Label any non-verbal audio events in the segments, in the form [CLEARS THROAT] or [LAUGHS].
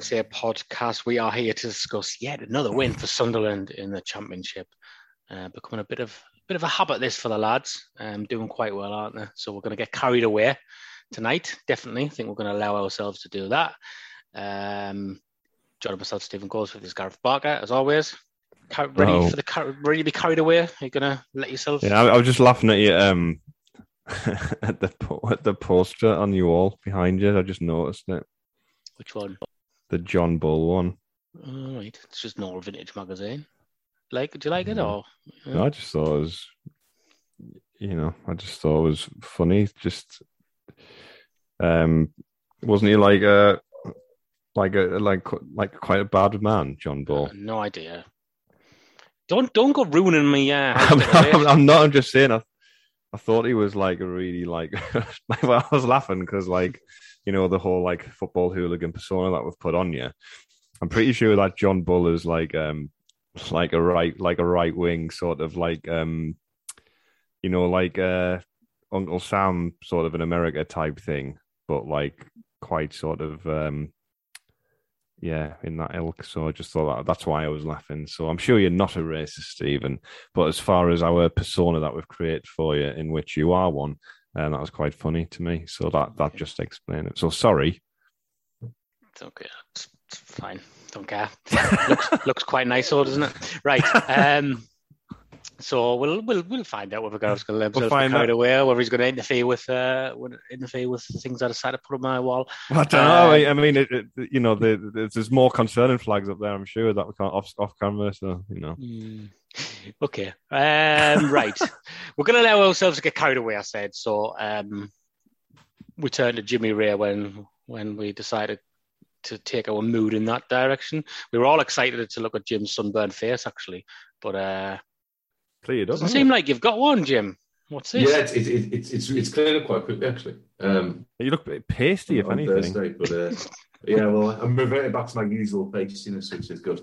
along to the Wise Men Say podcast. We are here to discuss yet another win for Sunderland in the Championship. Uh, becoming a bit of a bit of a habit this for the lads. Um, doing quite well, aren't they? So we're going to get carried away tonight. Definitely, I think we're going to allow ourselves to do that. Um, John and myself, Stephen Goldsmith, is Gareth Barker, as always. Car- ready Oh. for the car- ready to be carried away? Are you going to let yourself? Yeah, I, I was just laughing at you um, [LAUGHS] at the po- at the poster on your wall behind you. I just noticed it. Which one? The John Bull one. All right, it's just an old vintage magazine. Like, do you like it or? No, I just thought it was, you know, I just thought it was funny. Just, um, wasn't he like a, like a like like quite a bad man, John Bull? No idea. Don't don't go ruining me. Uh, [LAUGHS] I'm. I'm, I'm not. I'm just saying. I, I thought he was like a really like. [LAUGHS] like I was laughing because like you know the whole like football hooligan persona that we've put on you. I'm pretty sure that John Bull is like um like a right like a right wing sort of like um you know like uh Uncle Sam sort of an America type thing, but like quite sort of um yeah, in that ilk. So I just thought that that's why I was laughing. So I'm sure you're not a racist, Stephen. But as far as our persona that we've created for you, in which you are one, and that was quite funny to me. So that that just explained it. So sorry. It's okay. It's, it's fine. Don't care. looks [LAUGHS] looks quite nice, though, doesn't it? Right. Um. So we'll we'll we'll find out whether Gareth's going to let We'll himself get find carried out. away, or whether he's going to interfere with uh interfere with the things I decided to put on my wall. I don't know. I, I mean, it, it, you know, the, the, there's more concerning flags up there. I'm sure that we can't off off camera. So you know, Hmm. Okay. Um, right. [LAUGHS] We're going to allow ourselves to get carried away. I said so. Um, we turned to Jimmy Reay when when we decided to take our mood in that direction. We were all excited to look at Jim's sunburned face, actually, but uh, cleared up. doesn't hasn't seem it? like you've got one, Jim. What's this? Yeah, it's it's it's it's, it's cleared up quite quickly actually. Um, you look a bit pasty, if on anything. Thursday, but uh, [LAUGHS] yeah, well, I'm reverting back to my usual pastiness, which is good.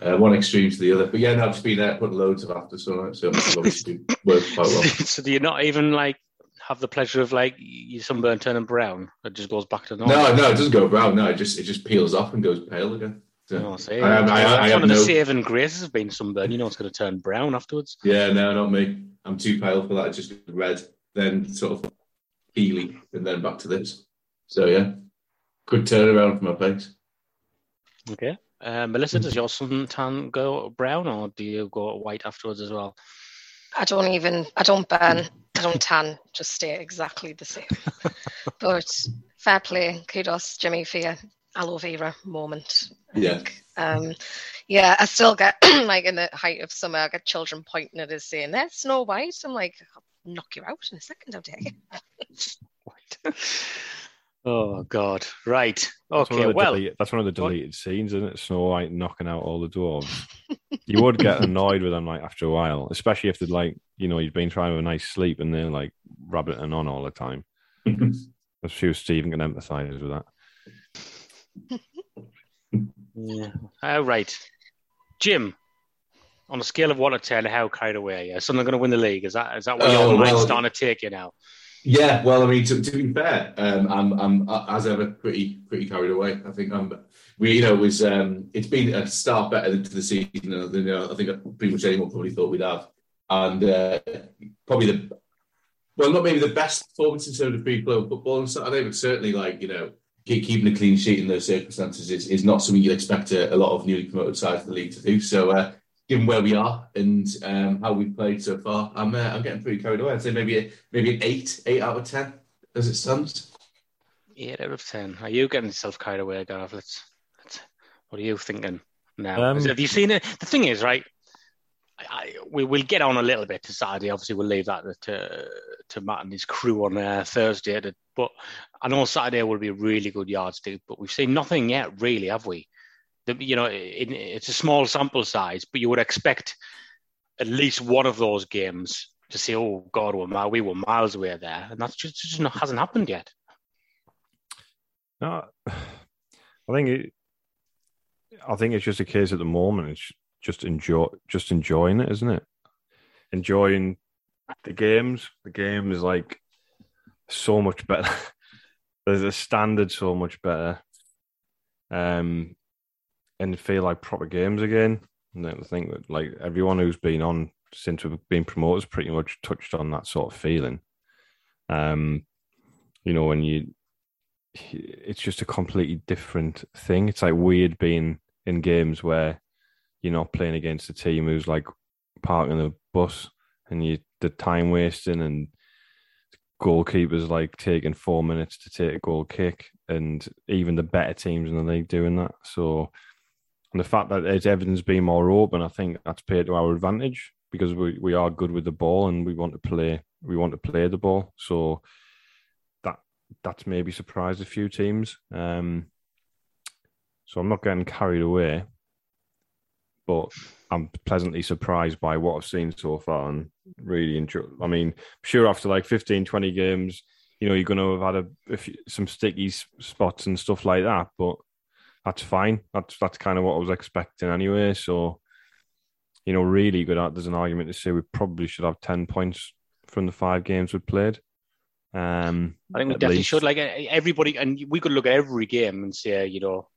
Yeah. Uh, one extreme to the other, but yeah, no, I've just been uh, putting loads of after, so so it's obviously worked quite well. [LAUGHS] so do you not even like have the pleasure of like your sunburn turning brown? It just goes back to normal. No, no, it doesn't go brown. No, it just it just peels off and goes pale again. So, Oh, see, I, am- I, that's I, I one have of the no. saving graces of being sunburned. You know it's going to turn brown afterwards. Yeah, no, not me. I'm too pale for that. It's just red, then sort of peely, and then back to this. So yeah, good turnaround for my face. Okay. Uh, Melissa, does your suntan go brown or do you go white afterwards as well? I don't even, I don't burn, I don't tan, just stay exactly the same. [LAUGHS] but fair play, kudos, Jimmy, for your aloe vera moment. I Yeah. think. Um, yeah, I still get, [CLEARS THROAT] like, in the height of summer, I get children pointing at us saying, there's Snow White. I'm like, I'll knock you out in a second, how dare you? [LAUGHS] White. oh, God. Right. Okay. of the Well, deleted- that's one of the deleted scenes, isn't it? Snow White knocking out all the dwarves. [LAUGHS] you would get annoyed with them like after a while, especially if they'd like, you know, you've been trying to have a nice sleep and they're like rabbiting on all the time. [LAUGHS] I'm sure Stephen can empathise with that. yeah. All right. Jim, on a scale of one to 10, how carried away are you? Is Sunderland going to win the league? Is that, is that where Oh, uh, your mind's well- starting to take you now? Yeah, well, I mean, to, to be fair, um, I'm, I'm uh, as ever pretty, pretty carried away. I think I'm, we, you know, it was, um, it's been a start better to the season than you know, I think pretty much anyone probably thought we'd have, and uh, probably the well, not maybe the best performance in terms of free flow football on Saturday, but certainly like you know keeping a clean sheet in those circumstances is, is not something you'd expect a, a lot of newly promoted sides of the league to do. So, uh, given where we are and um, how we've played so far, I'm uh, I'm getting pretty carried away. I'd say maybe a, maybe an eight, eight out of ten as it stands. Eight out of ten. Are you getting yourself carried away, Gareth? Let's, let's, what are you thinking now? Um, Have you seen it? The thing is, right? I, we will get on a little bit to Saturday. Obviously, we'll leave that to to Matt and his crew on uh, Thursday. To, but I know Saturday will be a really good yardstick. But we've seen nothing yet, really, have we? The, you know, it, it's a small sample size, but you would expect at least one of those games to say, "Oh God, we're we were miles away there," and that's just, just not, hasn't happened yet. No, I think it. I think it's just a case at the moment. It's just enjoy, just enjoying it, isn't it? Enjoying the games. The game is like so much better. [LAUGHS] There's a standard so much better. Um, and feel like proper games again. And I think that like everyone who's been on since we've been promoted has pretty much touched on that sort of feeling. Um, you know, when you, it's just a completely different thing. It's like weird being in games where you're not playing against a team who's like parking the bus and you the time wasting and goalkeepers like taking four minutes to take a goal kick and even the better teams in the league doing that. So and the fact that it's everything's been more open, I think that's played to our advantage because we, we are good with the ball and we want to play we want to play the ball. So that that's maybe surprised a few teams. Um, so I'm not getting carried away, but I'm pleasantly surprised by what I've seen so far and really enjoy. I mean, sure, after like 15, 20 games, you know, you're going to have had a, a few, some sticky spots and stuff like that, but that's fine. That's that's kind of what I was expecting anyway. So, you know, really good. There's an argument to say we probably should have ten points from the five games we played. Um, I think we definitely least. should. Like everybody, and we could look at every game and say, you know,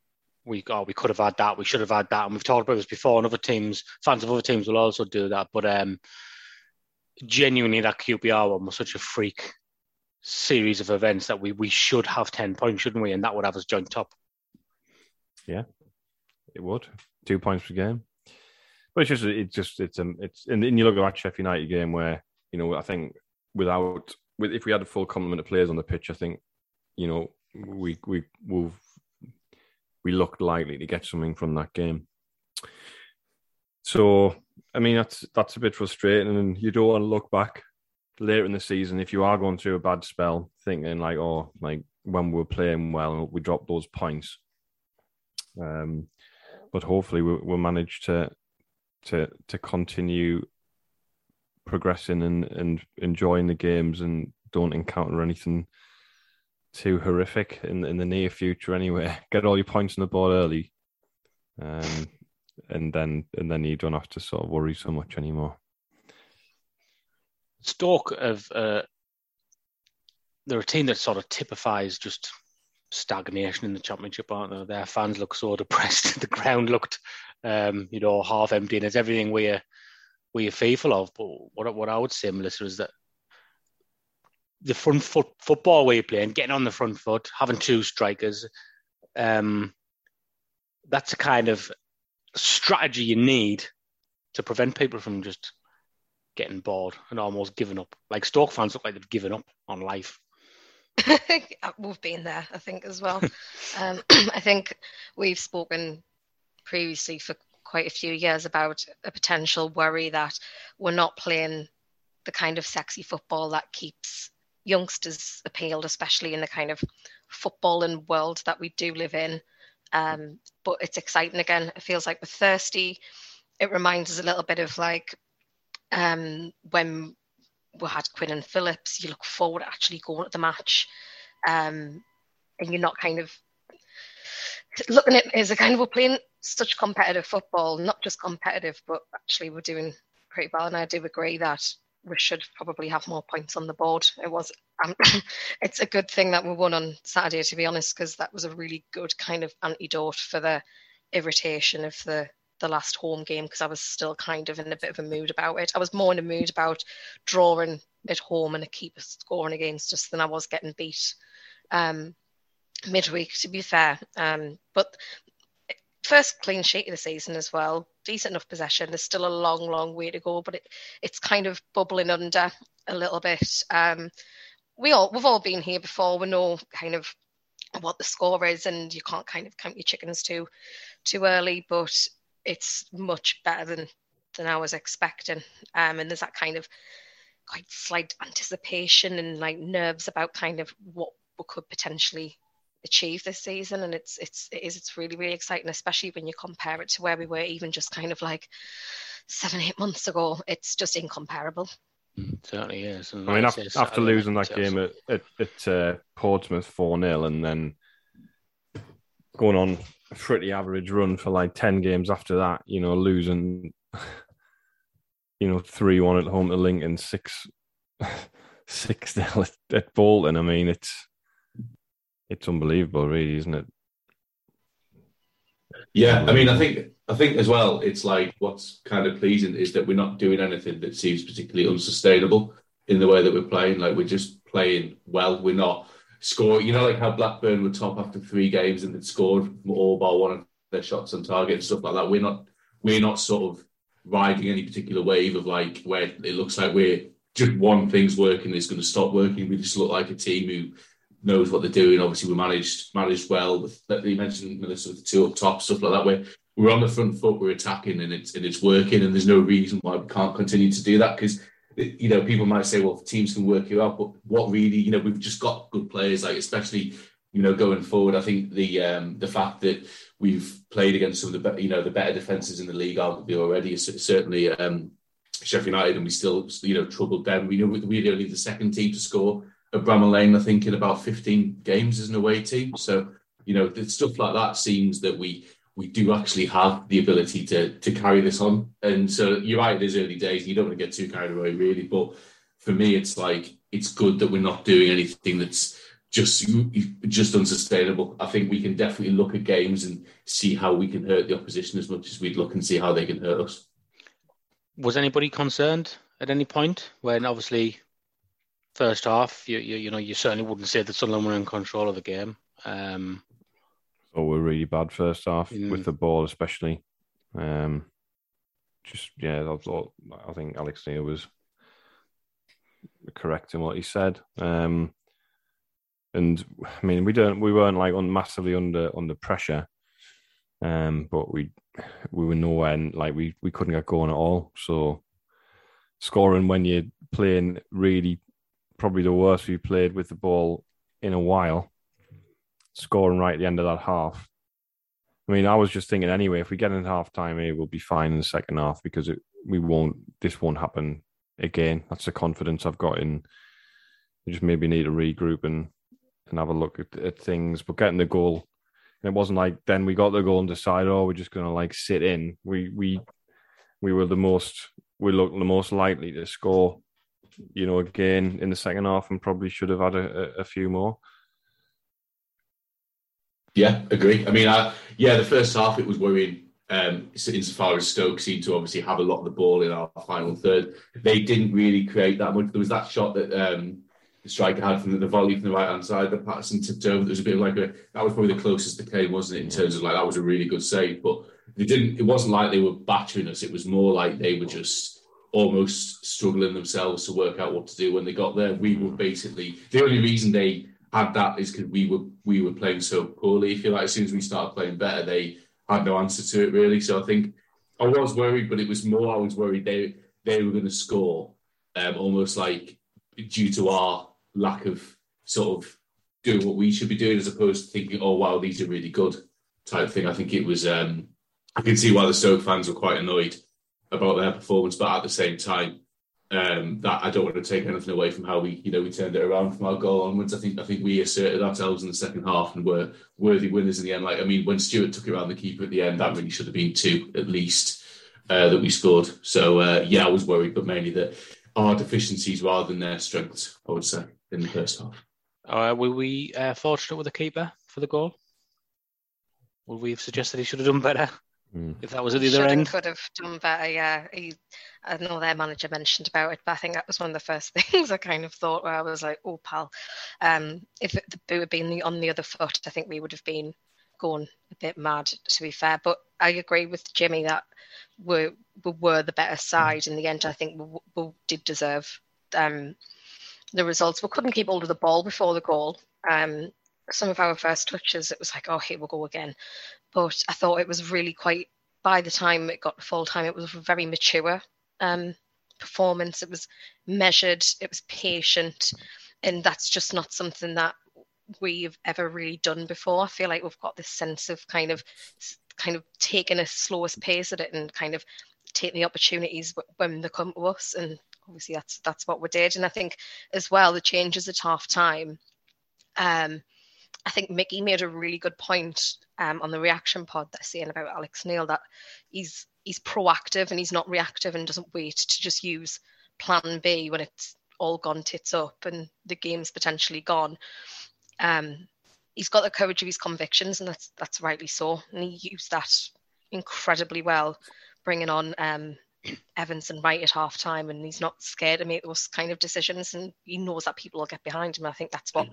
we oh, we could have had that, we should have had that, and we've talked about this before. And other teams, fans of other teams, will also do that. But um, genuinely, that QPR one was such a freak series of events that we we should have ten points, shouldn't we? And that would have us joint top. Yeah, it would two points per game. But it's just it's just it's um it's and then you look at that Sheffield United game where you know I think without with if we had a full complement of players on the pitch, I think you know we we we we looked likely to get something from that game. So I mean that's that's a bit frustrating, and you don't want to look back later in the season if you are going through a bad spell, thinking like, oh, like when we were playing well, we dropped those points. Um, but hopefully we'll, we'll manage to to to continue progressing and, and enjoying the games and don't encounter anything too horrific in in the near future anyway. [LAUGHS] Get all your points on the board early. Um, and then and then you don't have to sort of worry so much anymore. Stoke of uh, they're a team that sort of typifies just stagnation in the championship, aren't there? Their fans look so depressed. [LAUGHS] the ground looked, um, you know, half empty, and it's everything we're we're fearful of. But what what I would say, Melissa, is that the front foot football we're playing, getting on the front foot, having two strikers, um, that's a kind of strategy you need to prevent people from just getting bored and almost giving up. Like Stoke fans look like they've given up on life. [LAUGHS] we've been there, I think, as well. um, [CLEARS THROAT] I think we've spoken previously for quite a few years about a potential worry that we're not playing the kind of sexy football that keeps youngsters appealed, especially in the kind of footballing world that we do live in. Um, but it's exciting again. It feels like we're thirsty. It reminds us a little bit of like um, when we had Quinn and Phillips, you look forward to actually going to the match, um, and you're not kind of looking at it as a kind of we're playing such competitive football, not just competitive, but actually we're doing pretty well. And I do agree that we should probably have more points on the board. It was, um, [LAUGHS] it's a good thing that we won on Saturday, to be honest, because that was a really good kind of antidote for the irritation of the the last home game because I was still kind of in a bit of a mood about it. I was more in a mood about drawing at home and a keeper scoring against us than I was getting beat um, midweek, to be fair. Um, but first clean sheet of the season as well. Decent enough possession. There's still a long, long way to go, but it, it's kind of bubbling under a little bit. Um, we all we've all been here before. We know kind of what the score is, and you can't kind of count your chickens too too early. But it's much better than than I was expecting. Um, and there's that kind of quite slight anticipation and like nerves about kind of what we could potentially achieve this season. And it's it's it is it's really really exciting especially when you compare it to where we were even just kind of like seven eight months ago. It's just incomparable. Mm, certainly is. And i mean after, after losing that game at, at, at uh, portsmouth 4-0 and then going on pretty average run for like 10 games after that you know losing you know 3-1 at home to lincoln 6 [LAUGHS] 6 at, at bolton i mean it's it's unbelievable, really, isn't it? Yeah, I mean, I think I think as well, it's like what's kind of pleasing is that we're not doing anything that seems particularly unsustainable in the way that we're playing. Like we're just playing well. We're not scoring. You know, like how Blackburn were top after three games and they'd scored all bar one of their shots on target and stuff like that. We're not. We're not sort of riding any particular wave of like where it looks like we're just one thing's working, it's going to stop working. We just look like a team who knows what they're doing. Obviously, we managed managed well. With, you mentioned Melissa with the two up top stuff like that. We're we're on the front foot. We're attacking, and it's and it's working. And there's no reason why we can't continue to do that because you know people might say, well, teams can work you out, but what really, you know, we've just got good players. Like especially you know going forward, I think the um, the fact that we've played against some of the you know the better defenses in the league arguably already certainly. Um, Sheffield United, and we still, you know, troubled them. We know we're only the second team to score at Bramall Lane, I think, in about 15 games as an away team. So, you know, stuff like that seems that we we do actually have the ability to to carry this on. And so you're right, it is early days. You don't want to get too carried away, really. But for me, it's like it's good that we're not doing anything that's just just unsustainable. I think we can definitely look at games and see how we can hurt the opposition as much as we'd look and see how they can hurt us. Was anybody concerned at any point when obviously first half, you, you, you know you certainly wouldn't say that Sunderland were in control of the game. Um, so we're really bad first half mm. with the ball, especially. Um, just yeah, I thought I think Alex Neil was correct in what he said. Um, and I mean, we don't we weren't like un, massively under under pressure, um, but we we were nowhere and like we we couldn't get going at all. So scoring when you're playing really probably the worst we played with the ball in a while, scoring right at the end of that half. I mean, I was just thinking anyway, if we get in half time we'll be fine in the second half because it, we won't, this won't happen again. That's the confidence I've got in. We just maybe need to regroup and, and have a look at, at things. But getting the goal, it wasn't like then we got the goal and decided, oh, we're just going to like sit in. We, we, we were the most, we looked the most likely to score you know, again in the second half and probably should have had a, a, few more. Yeah, agree. I mean, I, yeah, the first half it was worrying um, insofar as Stoke seemed to obviously have a lot of the ball in our final third. They didn't really create that much. There was that shot that um, the striker had from the, the volley from the right hand side that Patterson tipped over. There was a bit of like a that was probably the closest they came, wasn't it? In terms of like that was a really good save, but they didn't. It wasn't like they were battering us. It was more like they were just almost struggling themselves to work out what to do when they got there. We were basically the only reason they had that is because we were we were playing so poorly. If you like, as soon as we started playing better, they had no answer to it really. So I think I was worried, but it was more I was worried they they were going to score, um, almost like due to our lack of sort of doing what we should be doing, as opposed to thinking, oh wow, these are really good type thing. I think it was. Um, I can see why the Stoke fans were quite annoyed about their performance, but at the same time, um, that I don't want to take anything away from how we, you know, we turned it around from our goal onwards. I think I think we asserted ourselves in the second half and were worthy winners in the end. Like I mean, when Stewart took it around the keeper at the end, that really should have been two at least uh, that we scored. So uh, yeah, I was worried, but mainly that our deficiencies rather than their strengths, I would say, in the first half. Uh, were we uh, fortunate with the keeper for the goal? Would we have suggested he should have done better? Mm. If that was at the other Should and end, could have done better. Yeah, he, I know their manager mentioned about it, but I think that was one of the first [LAUGHS] things I kind of thought where I was like, "Oh, pal, um, if it, the boot had been on the other foot, I think we would have been gone a bit mad." To be fair, but I agree with Jimmy that we, we were the better side in the end. I think we, we did deserve um, the results. We couldn't keep hold of the ball before the goal. Um, some of our first touches, it was like, "Oh, here we go again." But I thought it was really quite. By the time it got to full time, it was a very mature um, performance. It was measured. It was patient, and that's just not something that we've ever really done before. I feel like we've got this sense of kind of kind of taking a slowest pace at it and kind of taking the opportunities when they come to us. And obviously that's that's what we did. And I think as well the changes at half time. Um, I think Mickey made a really good point um, on the reaction pod that's saying about Alex Neil that he's he's proactive and he's not reactive and doesn't wait to just use plan B when it's all gone tits up and the game's potentially gone. Um, he's got the courage of his convictions and that's that's rightly so. And he used that incredibly well, bringing on um, [CLEARS THROAT] Evans and Wright at half time and he's not scared to make those kind of decisions and he knows that people will get behind him. I think that's what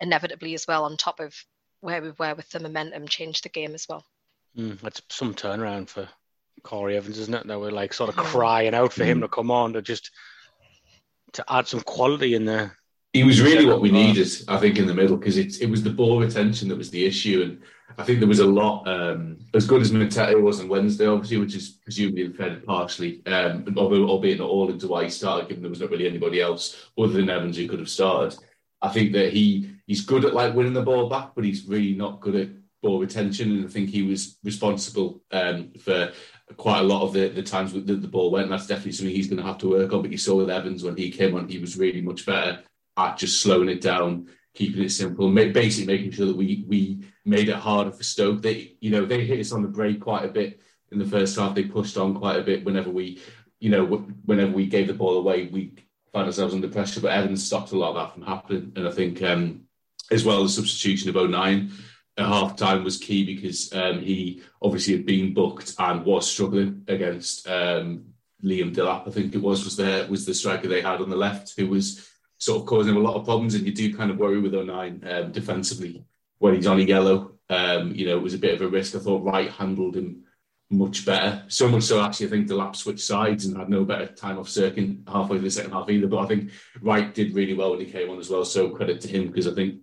inevitably as well on top of where we were with the momentum changed the game as well. Mm, that's some turnaround for Corry Evans, isn't it? That we're like sort of crying out for him to come on to just to add some quality in there. He was really what we needed, I think, in the middle because it it was the ball retention that was the issue, and I think there was a lot um, as good as Matete was on Wednesday, obviously, which is presumably fed partially, um, albeit not all into why he started, given there was not really anybody else other than Evans who could have started. I think that he he's good at like winning the ball back, but he's really not good at ball retention. And I think he was responsible um, for quite a lot of the, the times that the ball went. And that's definitely something he's going to have to work on. But you saw with Evans when he came on, he was really much better at just slowing it down, keeping it simple, basically making sure that we we made it harder for Stoke. They you know they hit us on the break quite a bit in the first half. They pushed on quite a bit whenever we you know whenever we gave the ball away. We find ourselves under pressure. But Evans stopped a lot of that from happening. And I think, um, as well, the substitution of O'Nien at half time was key because um, he obviously had been booked and was struggling against um, Liam Delap, I think it was, was there was the striker they had on the left who was sort of causing him a lot of problems. And you do kind of worry with O'Nien um, defensively when he's on a yellow. Um, you know, it was a bit of a risk. I thought Wright handled him much better. So much so, actually, I think Delap switched sides and had no better time off circuit halfway through the second half either. But I think Wright did really well when he came on as well. So credit to him because I think,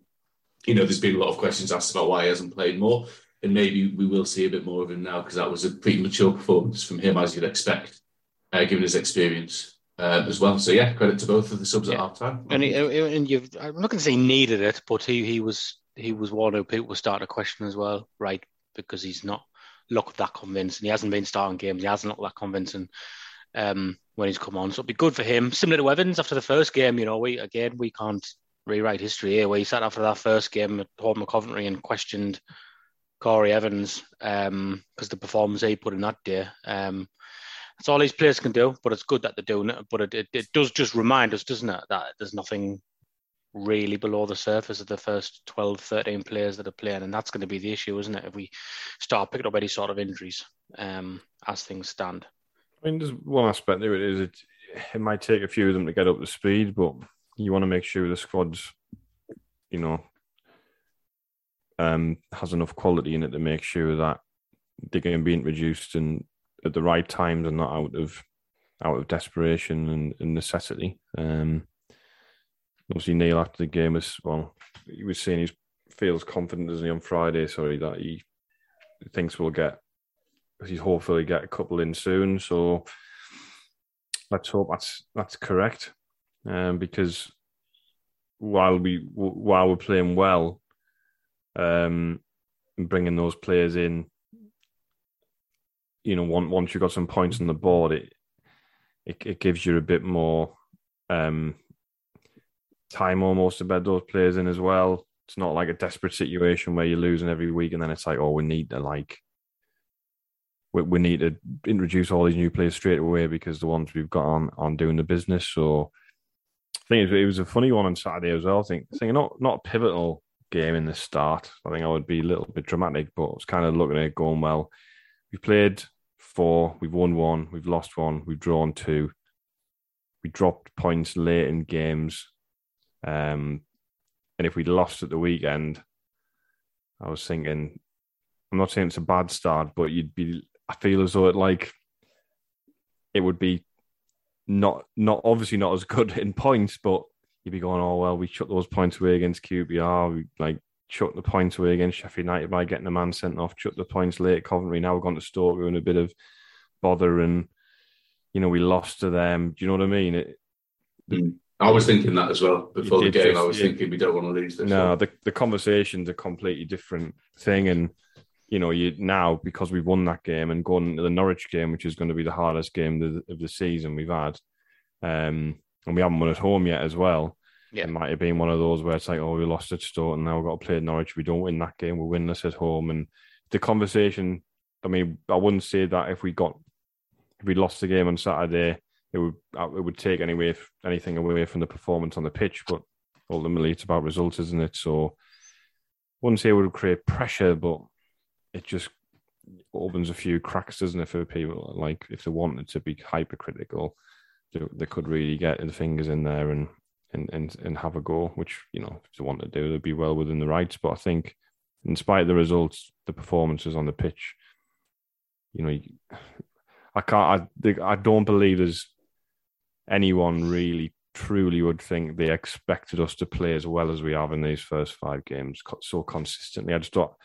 you know, there's been a lot of questions asked about why he hasn't played more. And maybe we will see a bit more of him now because that was a pretty mature performance from him, as you'd expect, uh, given his experience. Uh, as well, so yeah, credit to both of the subs yeah. at half time. And, he, and you've, I'm not going to say needed it, but he, he was he was one who people were starting to question as well, right? Because he's not look that convincing. He hasn't been starting games. He hasn't looked that convincing um, when he's come on. So it'd be good for him. Similar to Evans after the first game, you know, we again we can't rewrite history here. Where he sat after that first game at home Coventry and questioned Corry Evans because um, the performance he put in that day. Um, that's all these players can do, but it's good that they're doing it. But it, it, it does just remind us, doesn't it, that there's nothing really below the surface of the first 12, 13 players that are playing. And that's going to be the issue, isn't it? If we start picking up any sort of injuries um, as things stand. I mean, there's one aspect there. It is it, it might take a few of them to get up to speed, but you want to make sure the squad's, you know, um, has enough quality in it to make sure that they can be introduced and at the right times and not out of out of desperation and, and necessity. Um, obviously Neil after the game was well, he was saying he feels confident, doesn't he, on Friday? Sorry, that he thinks we'll get he's hopefully get a couple in soon. So let's hope that's that's correct. Um, because while we while we're playing well, um, bringing those players in, you know, once you've got some points on the board, it it, it gives you a bit more um, time almost to bed those players in as well. It's not like a desperate situation where you're losing every week and then it's like, oh, we need to like we, we need to introduce all these new players straight away because the ones we've got on on doing the business. So I think it was, a funny one on Saturday as well. I think, I think not not pivotal game in the start. I think I would be a little bit dramatic, but I was kind of looking at it going well. we've played four, we've won one, we've lost one, we've drawn two. We dropped points late in games. Um, and if we'd lost at the weekend, I was thinking, I'm not saying it's a bad start, but you'd be, I feel as though it like, it would be not, not obviously not as good [LAUGHS] in points, but you'd be going, oh, well, we shut those points away against QPR. We like chuck the points away against Sheffield United by getting a man sent off, chuck the points late Coventry. Now we're going to Stoke, we're in a bit of bother, and you know we lost to them. Do you know what I mean? It, mm. I was thinking that as well before the game. Just, I was thinking we don't want to lose this. No, one. the the conversation's a completely different thing, and you know you now because we've won that game and gone into the Norwich game, which is going to be the hardest game of the, of the season we've had, um, and we haven't won at home yet as well yeah. It might have been one of those where it's like, oh, we lost at Stoke and now we've got to play Norwich. We don't win that game, we win this at home. And the conversation, I mean, I wouldn't say that if we got, if we lost the game on Saturday, it would uh, it would take anyway anything away from the performance on the pitch. But ultimately, it's about results, isn't it? So, wouldn't say it would create pressure, but it just opens a few cracks, doesn't it, for people? Like if they wanted to be hypercritical, they, they could really get the fingers in there and and and and have a go, which you know if they want to do, they'd be well within the rights. But I think, in spite of the results, the performances on the pitch, you know, I can't. I I don't believe there's anyone really truly would think they expected us to play as well as we have in these first five games so consistently. I just thought,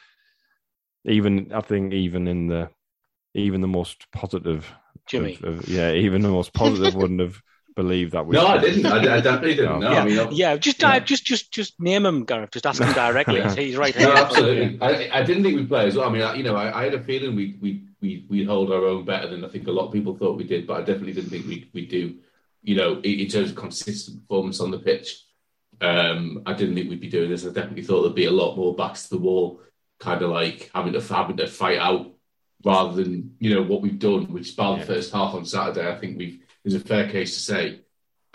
even I think even in the even the most positive, Jimmy, of, of, yeah, even the most positive [LAUGHS] wouldn't have believe that. We No, I didn't. I, I definitely didn't. No, yeah, I mean, yeah. Just, yeah. Uh, just, just, just name him, Gareth. Just ask him directly. He's right here. No, absolutely. I, I didn't think we'd play as well. I mean, I, you know, I, I had a feeling we we we we hold our own better than I think a lot of people thought we did, but I definitely didn't think we we do. You know, in, terms of consistent performance on the pitch, um, I didn't think we'd be doing this. I definitely thought there'd be a lot more backs to the wall, kind of like having to having to fight out rather than you know what we've done, which by the yeah. first half on Saturday, I think we've there's a fair case to say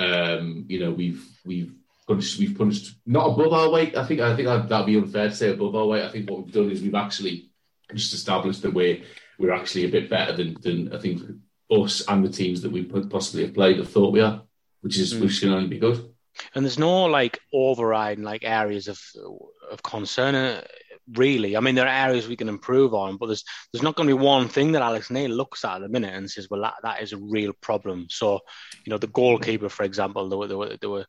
um, you know, we've we've punched we've punched not above our weight. I think I think that'd be unfair to say above our weight. I think what we've done is we've actually just established that we're we're actually a bit better than than I think us and the teams that we possibly have played have thought we are, which is mm. which can only be good. And there's no like overriding like areas of of concern. Uh, really. I mean, there are areas we can improve on, but there's there's not going to be one thing that Alex Neil looks at at the minute and says, well, that, that is a real problem. So, you know, the goalkeeper, for example, there were, there were, there were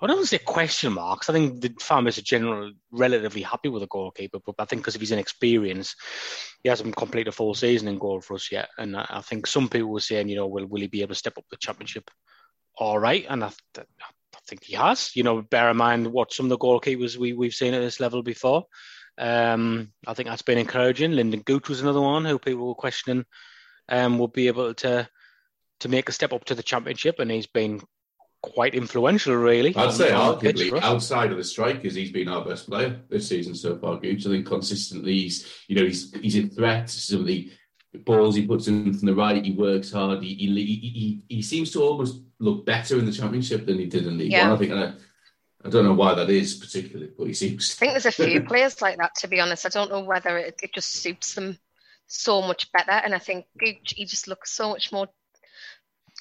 I don't say question marks. I think the farmers are generally relatively happy with the goalkeeper, but I think because of his inexperience, he hasn't completed a full season in goal for us yet. And I think some people were saying, you know, will will he be able to step up the championship? All right, and I, I think he has. You know, bear in mind what some of the goalkeepers we we've seen at this level before. Um, I think that's been encouraging. Lynden Gooch was another one who people were questioning um, would be able to to make a step up to the championship, and he's been quite influential, really. I'd say um, arguably outside of the strikers, he's been our best player this season so far. Gooch, I think consistently, he's you know he's he's a threat to some of the balls he puts in from the right. He works hard. He he, he, he seems to almost look better in the championship than he did in League yeah. One. I think. And I, I don't know why that is particularly, but he seems. I think there's a few players like that. To be honest, I don't know whether it, it just suits them so much better, and I think Gooch, he just looks so much more.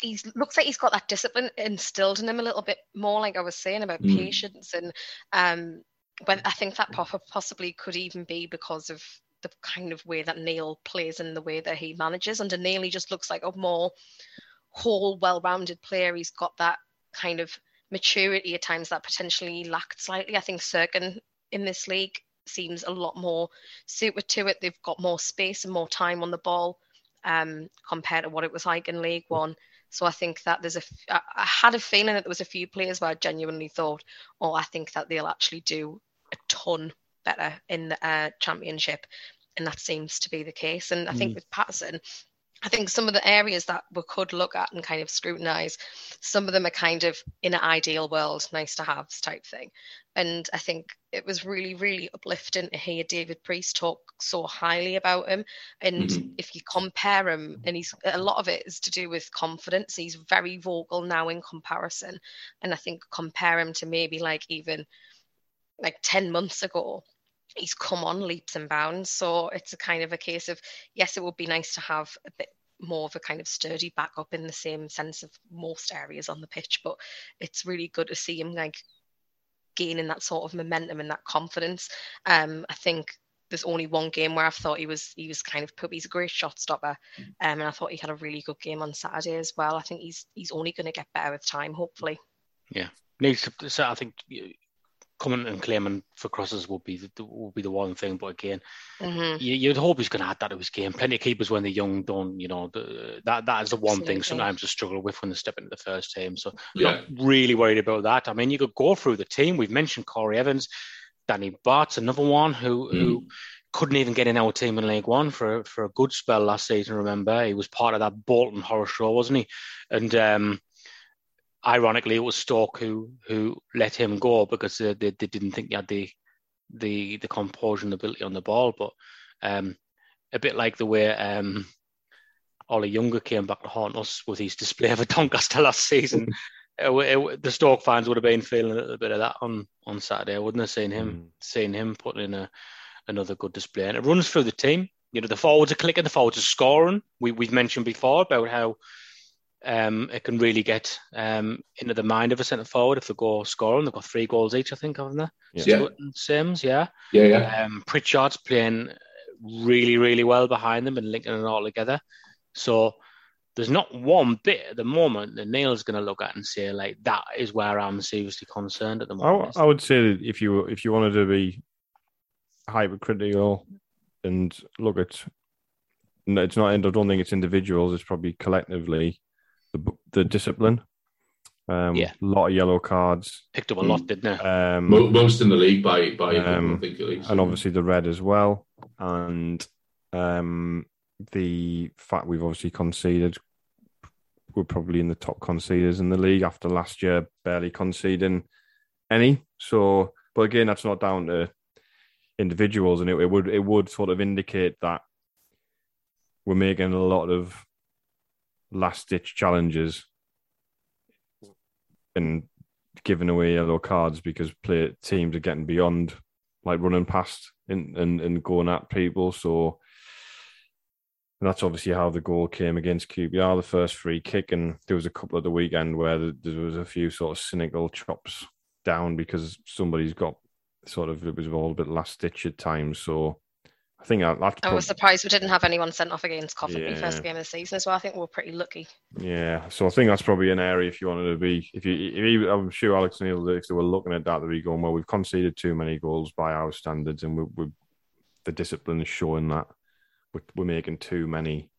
He looks like he's got that discipline instilled in him a little bit more, like I was saying about mm. patience, and um, but I think that possibly could even be because of the kind of way that Neil plays and the way that he manages. Under Neil, he just looks like a more whole, well-rounded player. He's got that kind of maturity at times that potentially lacked slightly. I think Cirkin in this league seems a lot more suited to it. They've got more space and more time on the ball um, compared to what it was like in League One. So I think that there's a. I had a feeling that there was a few players where I genuinely thought, oh, I think that they'll actually do a ton better in the uh, championship, and that seems to be the case. And I think mm. with Patterson, I think some of the areas that we could look at and kind of scrutinize, some of them are kind of in an ideal world, nice to have type thing. And I think it was really, really uplifting to hear David Priest talk so highly about him. And mm-hmm. if you compare him, and he's a lot of it is to do with confidence. He's very vocal now in comparison. And I think compare him to maybe like even like 10 months ago, he's come on leaps and bounds. So it's a kind of a case of yes, it would be nice to have a bit more of a kind of sturdy backup in the same sense of most areas on the pitch, but it's really good to see him like gaining that sort of momentum and that confidence. Um, I think there's only one game where I've thought he was he was kind of put. He's a great shot stopper, um, and I thought he had a really good game on Saturday as well. I think he's he's only going to get better with time, hopefully. Yeah, needs to. So I think coming and claiming for crosses will be the, will be the one thing. But again, mm-hmm. you, would hope he's going to add that to his game. Plenty of keepers when they're young don't, you know, the, that that is the one Absolutely. thing sometimes to struggle with when they step into the first team. So yeah. not really worried about that. I mean, you could go through the team. We've mentioned Corey Evans, Danny Batth's another one who mm. who couldn't even get in our team in League One for for a good spell last season. Remember, he was part of that Bolton horror show, wasn't he? And um, ironically, it was Stoke who who let him go because they, they, they didn't think he had the the the composure and ability on the ball. But um, a bit like the way um, Ollie Younger came back to haunt us with his display of a Doncaster last season. [LAUGHS] it, it, the Stoke fans would have been feeling a little bit of that on, on Saturday, wouldn't have seen him mm. seeing him put in a another good display. And it runs through the team. You know, the forwards are clicking, the forwards are scoring. We we've mentioned before about how um, it can really get um, into the mind of a centre forward if they go scoring. They've got three goals each, I think, haven't they? Yeah. Simms, yeah. Yeah, yeah. Um, Pritchard's playing really, really well behind them and linking it all together. So there's not one bit at the moment that Neil's going to look at and say like that is where I'm seriously concerned at the moment. I, I would say that if you if you wanted to be hypercritical and look at it's not I don't think it's individuals it's probably collectively the the discipline. Um, yeah, a lot of yellow cards. Picked up a lot, didn't they? Um, Most in the league by by um, I think at least, and obviously the red as well, and um, the fact we've obviously conceded. We're probably in the top conceders in the league after last year barely conceding any. So, but again, that's not down to individuals, and it, it would it would sort of indicate that we're making a lot of last ditch challenges and giving away yellow cards because play teams are getting beyond like running past and, and, and going at people. So that's obviously how the goal came against QPR, the first free kick. And there was a couple of the weekend where there was a few sort of cynical chops down because somebody's got sort of, it was all a bit last ditch at times. So I think I, I was surprised we didn't have anyone sent off against Coventry yeah. first game of the season as well. I think we are pretty lucky. Yeah, so I think that's probably an area if you wanted to be. If you, if you I'm sure Alex Neil, if they were looking at that, they'd be going, well, we've conceded too many goals by our standards, and we, we the discipline is showing that we're, we're making too many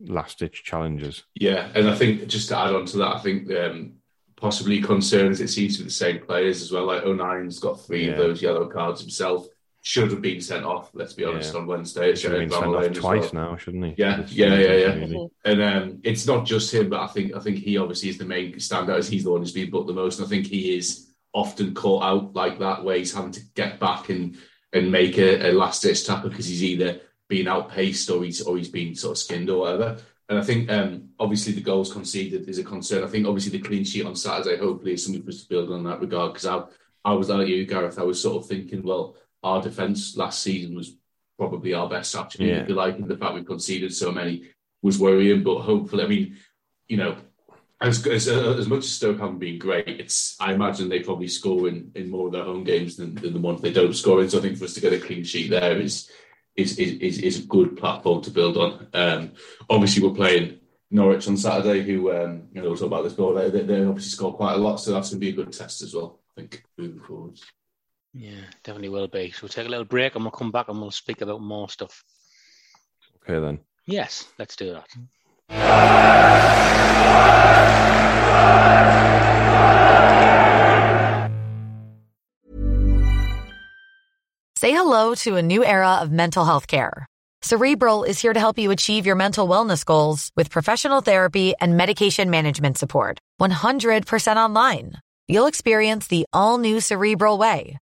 last ditch challenges. Yeah, and I think just to add on to that, I think um, possibly concerns it seems to be the same players as well. Like O'Nien's got three yeah. of those yellow cards himself should have been sent off. Let's be honest. Yeah. On Wednesday, it should have been sent off twice well. now, shouldn't he? Yeah, yeah, yeah, yeah. Really. And um, it's not just him, but I think I think he obviously is the main standout. As he's the one who's been booked the most, and I think he is often caught out like that, where he's having to get back and and make a, a last ditch tackle because he's either being outpaced or he's or he's been sort of skinned or whatever. And I think um, obviously the goals conceded is a concern. I think obviously the clean sheet on Saturday hopefully is something for us to build on that regard because I I was like you, Gareth. I was sort of thinking, well our defence last season was probably our best actually, yeah. if you like. And the fact we conceded so many was worrying. But hopefully, I mean, you know, as as, uh, as much as Stoke haven't been great, it's I imagine they probably score in, in more of their home games than, than the ones they don't score in. So I think for us to get a clean sheet there is is is is a good platform to build on. Um, obviously, we're playing Norwich on Saturday, who um, you know we'll talk about this goal. They, they obviously score quite a lot, so that's going to be a good test as well. I think moving forward. Yeah, definitely will be. So we'll take a little break and we'll come back and we'll speak about more stuff. Okay, then. Yes, let's do that. Say hello to a new era of mental health care. Cerebral is here to help you achieve your mental wellness goals with professional therapy and medication management support. 100% online. You'll experience the all new Cerebral Way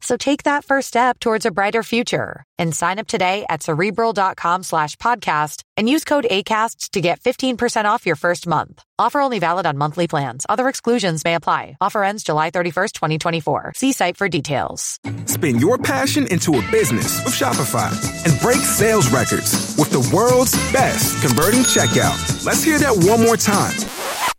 So take that first step towards a brighter future and sign up today at cerebral.com slash podcast and use code ACasts to get 15% off your first month. Offer only valid on monthly plans. Other exclusions may apply. Offer ends July 31st, 2024. See site for details. Spin your passion into a business with Shopify and break sales records with the world's best converting checkout. Let's hear that one more time.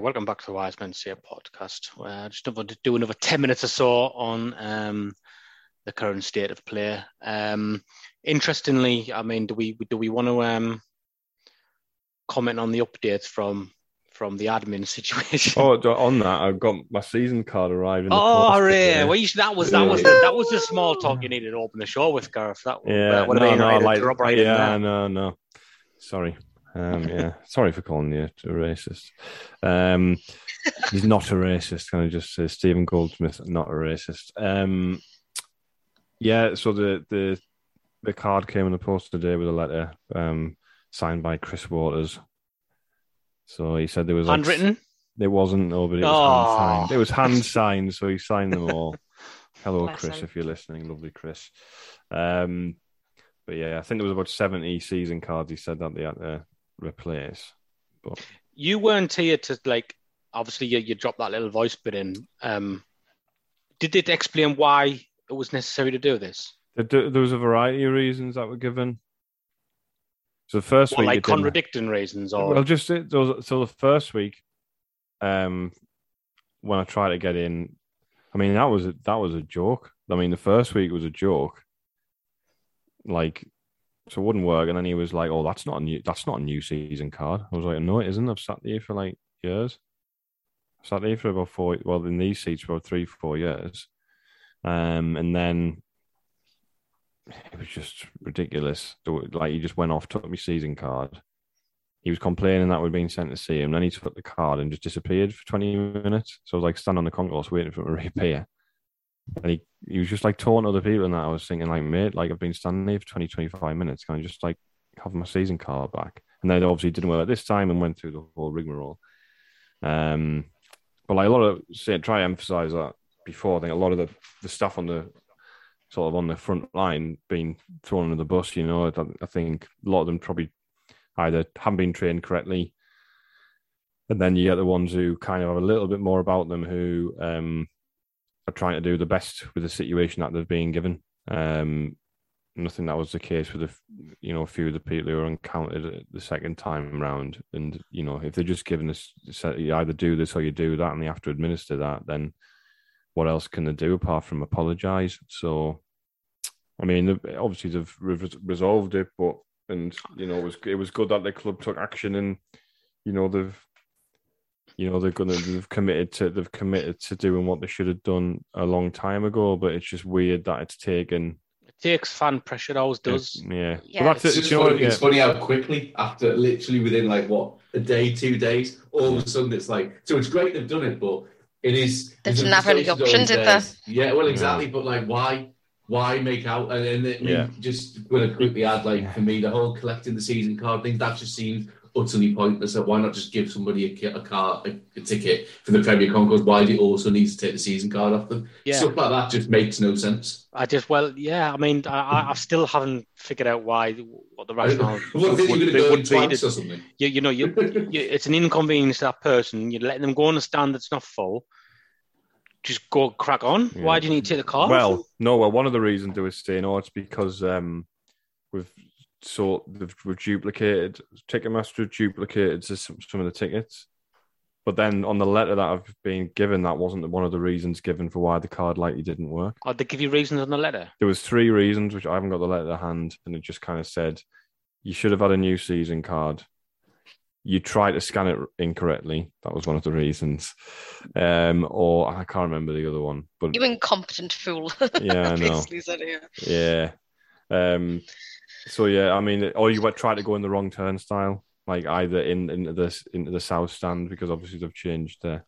Welcome back to the Wise Men Say podcast. I just want to do another 10 minutes or so on um, the current state of play. Um, interestingly, I mean, do we do we want to um, comment on the updates from from the admin [LAUGHS] situation? Oh, on that, I've got my season card arriving. Oh, hooray! Well, should, that was that was the, that was the small talk you needed to open the show with, Gareth. That Yeah, uh, no, no, like, right yeah, no, no. Sorry. Um, [LAUGHS] yeah, sorry for calling you a racist. Um, he's not a racist. Can I just say, Stephen Goldsmith, not a racist. Um, yeah. So the the the card came in the post today with a letter um, signed by Chris Waters. So he said there was like, Handwritten. It wasn't, no, but it was Oh. hand signed. It was hand signed, so he signed them all. [LAUGHS] Hello, Bless Chris, him. if you're listening, lovely Chris. Um, but yeah, I think there was about seventy season cards. He said that they had to replace. But You weren't here to like. Obviously, you, you dropped that little voice bit in. Um, did it explain why it was necessary to do this? there, there was a variety of reasons that were given. So the first What, week, like contradicting reasons, or Well, just it, was, so the first week, um, when I tried to get in, I mean that was a, that was a joke. I mean the first week was a joke, like so it wouldn't work. And then he was like, "Oh, that's not a new that's not a new season card." I was like, "No, it isn't. I've sat there for like years. I've sat there for about four. Well, in these seats for three, four years." Um, and then it was just ridiculous. Like he just went off, took my season card. He was complaining that we'd been sent to see him. Then he took the card and just disappeared for 20 minutes. So I was like standing on the concourse waiting for him to [LAUGHS] reappear. And he, he was just like taunting other people and that. I was thinking, like, mate, like I've been standing here for 20, 25 minutes. Can I just like have my season card back? And then obviously didn't work this time and went through the whole rigmarole. Um, but like a lot of say, try to emphasize that before. I think a lot of the, the stuff on the sort of on the front line being thrown under the bus. You know, I, I think a lot of them probably either haven't been trained correctly, and then you get the ones who kind of have a little bit more about them who um, are trying to do the best with the situation that they've been given. Um, think that was the case with f- you know a few of the people who were encountered the second time round. And you know, if they're just given us you either do this or you do that, and they have to administer that, then what else can they do apart from apologise? So, I mean, obviously they've re- resolved it, but and you know it was it was good that the club took action and you know they've you know they're gonna they've committed to they've committed to doing what they should have done a long time ago. But it's just weird that it's taken. it takes fan pressure. It always does. Yeah, Yeah, But that's It's it. just funny, what, yeah. it's funny how quickly, after literally within like what a day, two days, all of a sudden it's like. So it's great they've done it, but it is. They the didn't have any frustration's options, always did there. they? Yeah, well, exactly. But like, why? Why make out? And then Yeah. just going to quickly add, like for me, the whole collecting the season card thing that just seems utterly pointless. Like, why not just give somebody a, ki- a card, a, a ticket for the Premier Concourse? Why do you also need to take the season card off them? Yeah. Stuff like that just makes no sense. I just well, yeah. I mean, I, I, I still haven't figured out why what the rationale [LAUGHS] what, would, are you going to would, go would in be. twice or something? you, you know, you, [LAUGHS] you, it's an inconvenience to that person. You're letting them go on a stand that's not full. Just go crack on. Yeah. Why do you need to take the car? Well, no. Well, one of the reasons they were saying, "Oh, it's because um, we've so they've, we've duplicated Ticketmaster duplicated some, some of the tickets." But then on the letter that I've been given, that wasn't one of the reasons given for why the card likely didn't work. Or they give you reasons on the letter. There was three reasons, which I haven't got the letter to hand, and it just kind of said you should have had a new season card. you tried to scan it incorrectly. That was one of the reasons. Um, or I can't remember the other one, but You incompetent fool. Yeah, I [LAUGHS] know. Said here. yeah. Um, so yeah, I mean, or you try to go in the wrong turnstile, like either in into the into the south stand because obviously they've changed the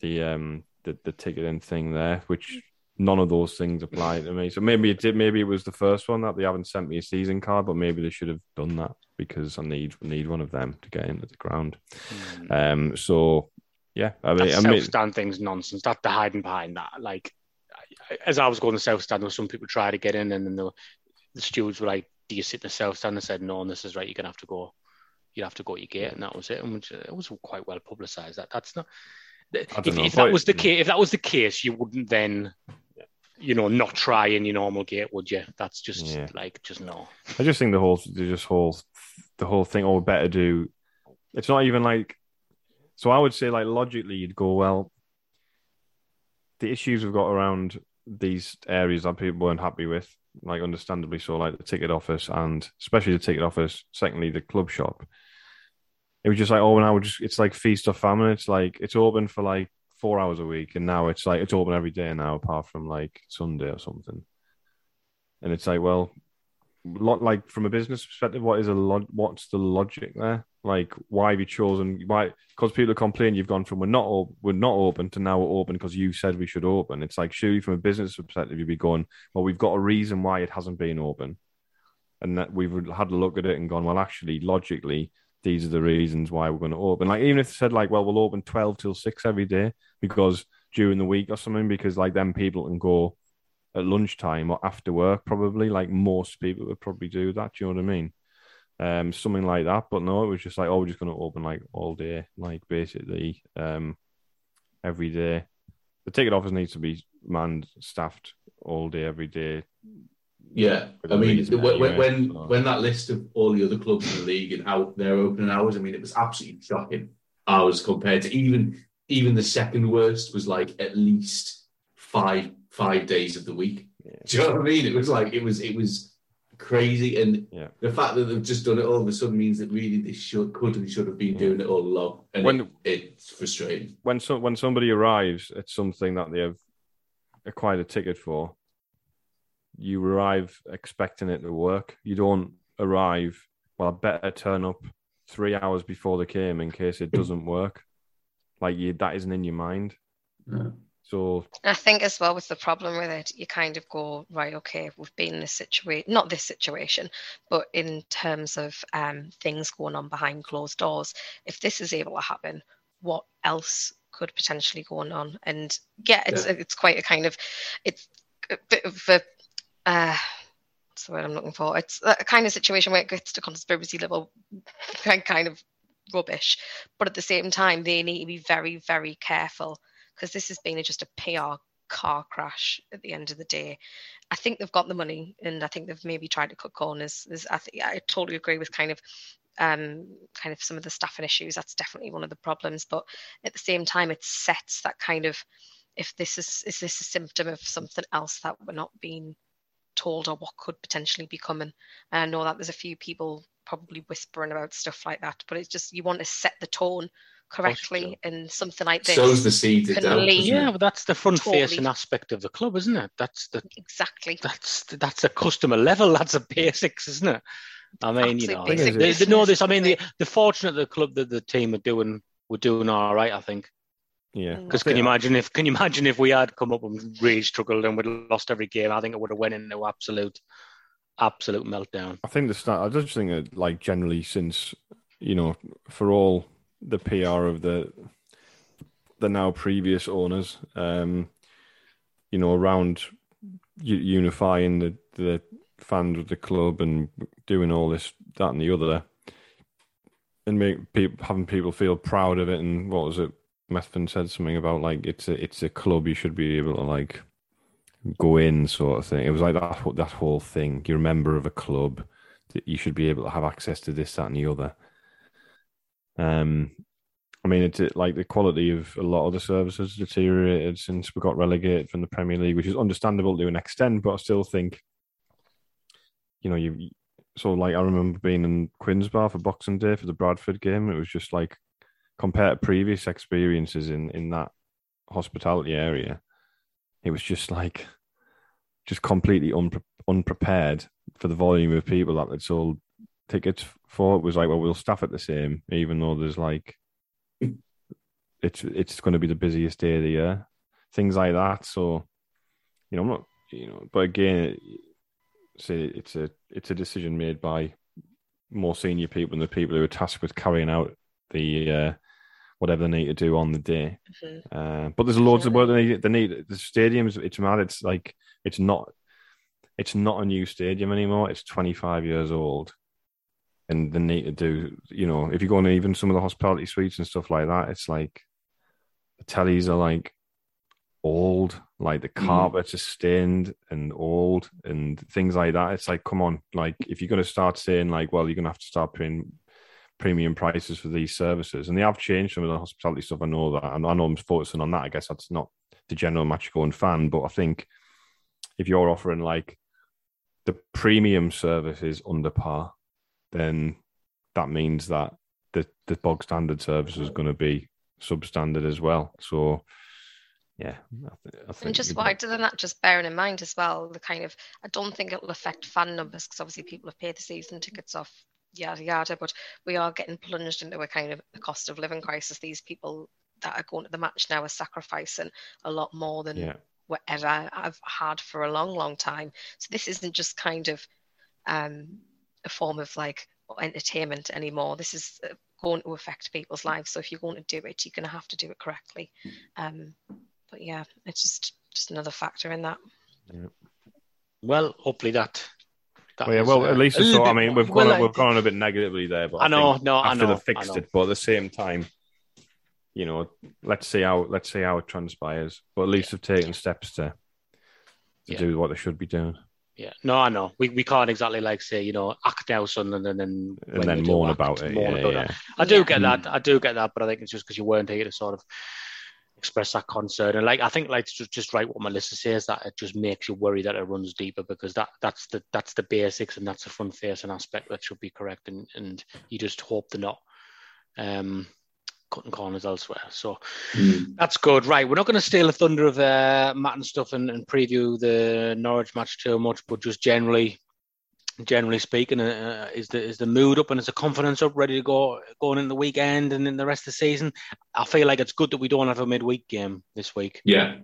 the um the, the ticketing thing there, which none of those things apply to me. So maybe it did. Maybe it was the first one that they haven't sent me a season card, but maybe they should have done that because I need need one of them to get into the ground. Um. So yeah, I mean, That I mean, stand thing's nonsense. That the hiding behind that. Like, as I was going to self stand, there were some people try to get in, and then the, the stewards were like, "Do you sit yourself down and said, "No, and this is right. You're gonna have to go. You have to go at your gate," and that was it. And it was quite well publicised. That that's not. If, know, if that was the case, if that was the case, you wouldn't then, you know, not try in your normal gate, would you? That's just Yeah. like just no. I just think the whole the just whole the whole thing. Oh, or better do. It's not even like. So I would say like logically, you'd go well. The issues we've got around these areas that people weren't happy with, like understandably so, like the ticket office and especially the ticket office. Secondly, the club shop. It was just like oh, now just it's like feast or famine. It's like it's open for like four hours a week, and now it's like it's open every day now, apart from like Sunday or something. And it's like, well, like from a business perspective, what is a log- what's the logic there? Like, why have you chosen? Why? Because people complain you've gone from we're not op- we're not open to now we're open because you said we should open. It's like surely from a business perspective, you'd be going, well, we've got a reason why it hasn't been open, and that we've had a look at it and gone, well, actually, logically, these are the reasons why we're going to open. Like, even if they said like, well, we'll open twelve till six every day because during the week or something, because like then people can go at lunchtime or after work, probably. Like most people would probably do that. Do you know what I mean? Um, something like that. But no, it was just like, oh, we're just going to open like all day, like basically um, every day. The ticket office needs to be manned, staffed all day, every day. Yeah, I mean, when when anyway, when, so. when that list of all the other clubs in the league and how their opening hours, I mean, it was absolutely shocking. Hours compared to even even the second worst was like at least five five days of the week. Do you know what I mean? It was like it was it was crazy, and Yeah. the fact that they've just done it all of a sudden means that really they should could and should have been doing it all along, and When- it, it's frustrating. When so, when somebody arrives at something that they have acquired a ticket for, you arrive expecting it to work. You don't arrive. Well, I better turn up three hours before they came in case it [LAUGHS] doesn't work. Like you, that isn't in your mind. Yeah. So I think as well with the problem with it, you kind of go right. Okay, we've been in this situation, not this situation, but in terms of um, things going on behind closed doors. If this is able to happen, what else could potentially go on? And yeah, it's Yeah. it's quite a kind of it's a bit of a uh, what's the word I'm looking for? It's a kind of situation where it gets to conspiracy level, kind [LAUGHS] kind of rubbish. But at the same time, they need to be very very careful because this has been a, just a PR car crash at the end of the day. I think they've got the money, and I think they've maybe tried to cut corners. There's, I think I totally agree with kind of, um, kind of some of the staffing issues. That's definitely one of the problems. But at the same time, it sets that kind of, if this is is this a symptom of something else that we're not being told or what could potentially be coming. And I know that there's a few people probably whispering about stuff like that, but it's just you want to set the tone correctly and something like this. Sows the seed can it out. lead- Yeah, but that's the front facing Totally. aspect of the club, isn't it? That's the Exactly. that's that's a customer level. That's a basics, isn't it? I mean, you know, basic they, they know this. I mean, the, business. the fortunate the club that the team are doing were doing all right. I think yeah, mm. because can you imagine if can you imagine if we had come up and really struggled and we'd lost every game? I think it would have went into absolute absolute meltdown. I think the start. I just think that, like generally, since you know, for all the PR of the the now previous owners, um, you know, around unifying the the fans of the club and doing all this, that, and the other, and make people having people feel proud of it. And what was it? Methven said something about like it's a it's a club you should be able to like go in sort of thing. It was like that that whole thing. You're a member of a club that you should be able to have access to this, that, and the other. Um, I mean, it's like the quality of a lot of the services deteriorated since we got relegated from the Premier League, which is understandable to an extent, but I still think, you know, you so like I remember being in Quinn's Bar for Boxing Day for the Bradford game. It was just like compared to previous experiences in in that hospitality area, it was just like just completely unpre- unprepared for the volume of people that had sold tickets for. It was like, well, we'll staff it the same, even though there's like it's it's going to be the busiest day of the year, things like that. So, you know, I'm not, you know, but again, say it's a it's a decision made by more senior people and the people who are tasked with carrying out the uh, whatever they need to do on the day. Mhm. Uh, but there's loads of work they need. They need the stadiums. It's mad. It's like it's not. It's not a new stadium anymore. It's 25 years old, and the need to do. You know, if you go on even some of the hospitality suites and stuff like that, it's like the tellies are like old. Like the mm. carpets are stained and old and things like that. It's like, come on, like if you're going to start saying like, well, you're going to have to start paying premium prices for these services. And they have changed some of the hospitality stuff. I know that. And I know I'm focusing on that. I guess that's not the general match going fan, but I think if you're offering like the premium service is under par, then that means that the the bog standard service is going to be substandard as well. So yeah, I, th- I think And just wider than that, just bearing in mind as well, the kind of, I don't think it'll affect fan numbers because obviously people have paid the season tickets off, yada yada. But we are getting plunged into a kind of a cost of living crisis. These people that are going to the match now are sacrificing a lot more than yeah. whatever I've had for a long, long time. So this isn't just kind of um, a form of like entertainment anymore. This is uh, going to affect people's lives. So if you're going to do it, you're going to have to do it correctly. Um, but yeah, it's just just another factor in that. Well, hopefully that. that Well, yeah, well, uh, at least a it's so. I mean, we've well, gone I- we've gone a bit negatively there, but I know, think no, I know, they fixed I know. it, but at the same time, you know, let's see how let's see how it transpires. But at least they've taken steps to to Yeah. do what they should be doing, Yeah, no, I know. We, we can't exactly like say you know act out Sunderland and then and then moan act, about it. moan Yeah, about yeah. I do Yeah. get that. I do get that, but I think it's just because you weren't here to sort of express that concern. And like I think like just just right what Melissa says that it just makes you worry that it runs deeper because that that's the that's the basics and that's the front facing aspect that should be correct and and you just hope they're not um cutting corners elsewhere. So Mm. that's good. Right. We're not going to steal the thunder of uh, Matt and stuff and, and preview the Norwich match too much, but just generally, generally speaking, uh, is the is the mood up and is the confidence up, ready to go going in the weekend and in the rest of the season? I feel like it's good that we don't have a midweek game this week. Yeah,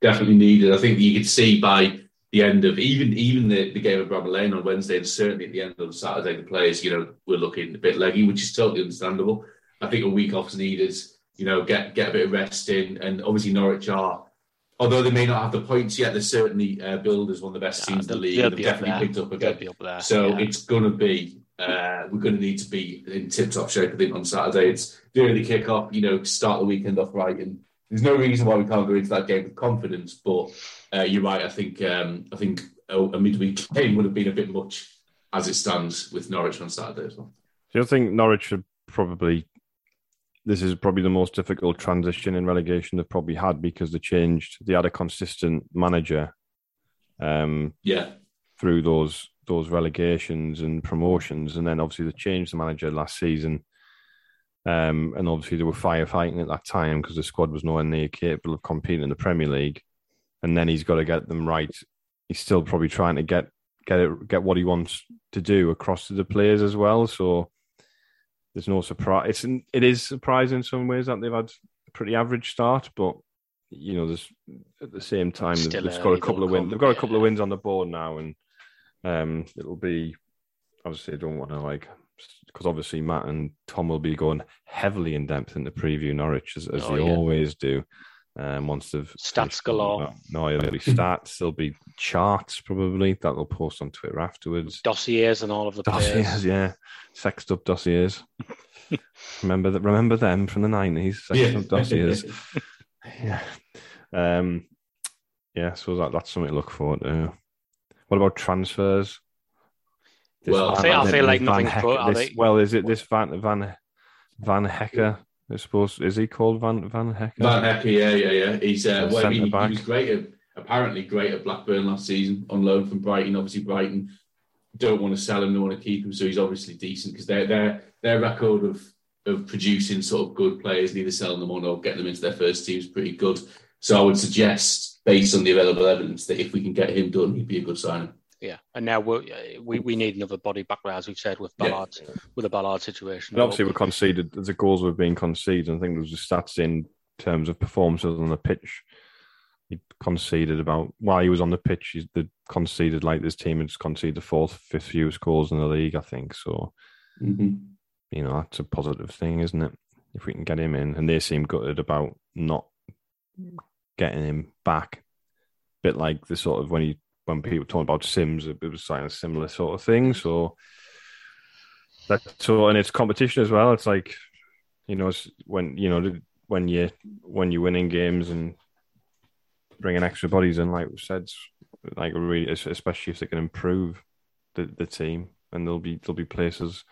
definitely needed. I think you could see by the end of even even the, the game of Bramall Lane on Wednesday, and certainly at the end of Saturday, the players, you know, were looking a bit leggy, which is totally understandable. I think a week off is needed. You know, get get a bit of rest in, and obviously Norwich are. Although they may not have the points yet, they're certainly uh, billed as one of the best Yeah, teams in the league. they'll They've be up definitely picked up a They'll bit. be up there. So yeah. it's going to be, uh, we're going to need to be in tip top shape, I think, on Saturday. It's the early kick off, you know, start the weekend off right. And there's no reason why we can't go into that game with confidence. But uh, you're right. I think um, I think a, a midweek game would have been a bit much as it stands with Norwich on Saturday as well. Do you think Norwich should probably? This is probably the most difficult transition in relegation they've probably had because they changed. They had a consistent manager um, Yeah. through those those relegations and promotions, and then obviously they changed the manager last season. Um, and obviously they were firefighting at that time because the squad was nowhere near capable of competing in the Premier League. And then he's got to get them right. He's still probably trying to get get it, get what he wants to do across to the players as well. So there's no surprise. It's it is surprising in some ways that they've had a pretty average start, but you know, there's at the same time they've, they've got a couple of wins. They've got a couple of wins on the board now, and um, it'll be obviously I don't want to like because obviously Matt and Tom will be going heavily in depth into preview Norwich as, as Oh, they yeah. always do. Um, once they've Stats finished all of galore. No, it'll be stats. There'll be charts probably that they'll post on Twitter afterwards. dossiers and all of the Dossiers, players. yeah, sexed up dossiers. remember that? Remember them from the nineties? Sexed Yeah. up dossiers. [LAUGHS] yeah, um, yeah. So that, that's something to look forward to. What about transfers? This Well, I Van- feel- I feel like Van nothing's Heck- put, are this- Well, is it this Van Van Van Hecke? I suppose is he called Van Van Hecke? Van Hecke, yeah, yeah, yeah. He's uh, well, he, he was great at apparently great at Blackburn last season on loan from Brighton. Obviously, Brighton don't want to sell him, they want to keep him. So he's obviously decent because their their their record of of producing sort of good players, and either selling them on or getting them into their first team is pretty good. So I would suggest, based on the available evidence, that if we can get him done, he'd be a good signing. Yeah, and now we're, we we need another body back there, as we've said with Ballard, yeah. with the Ballard situation. And obviously, we conceded the goals were being conceded. I think there was the stats in terms of performances on the pitch. He conceded about while he was on the pitch, he's the conceded like this team has conceded the fourth, fifth fewest goals in the league. I think so. Mm-hmm. You know, that's a positive thing, isn't it? If we can get him in, and they seem gutted about not getting him back. A bit like the sort of when he when people talking about Simms, it was a similar sort of thing. So that so and it's competition as well. It's like you know when you know when you when you're winning games and bringing extra bodies in, like we said, like really, especially if they can improve the, the team, and there'll be there'll be places,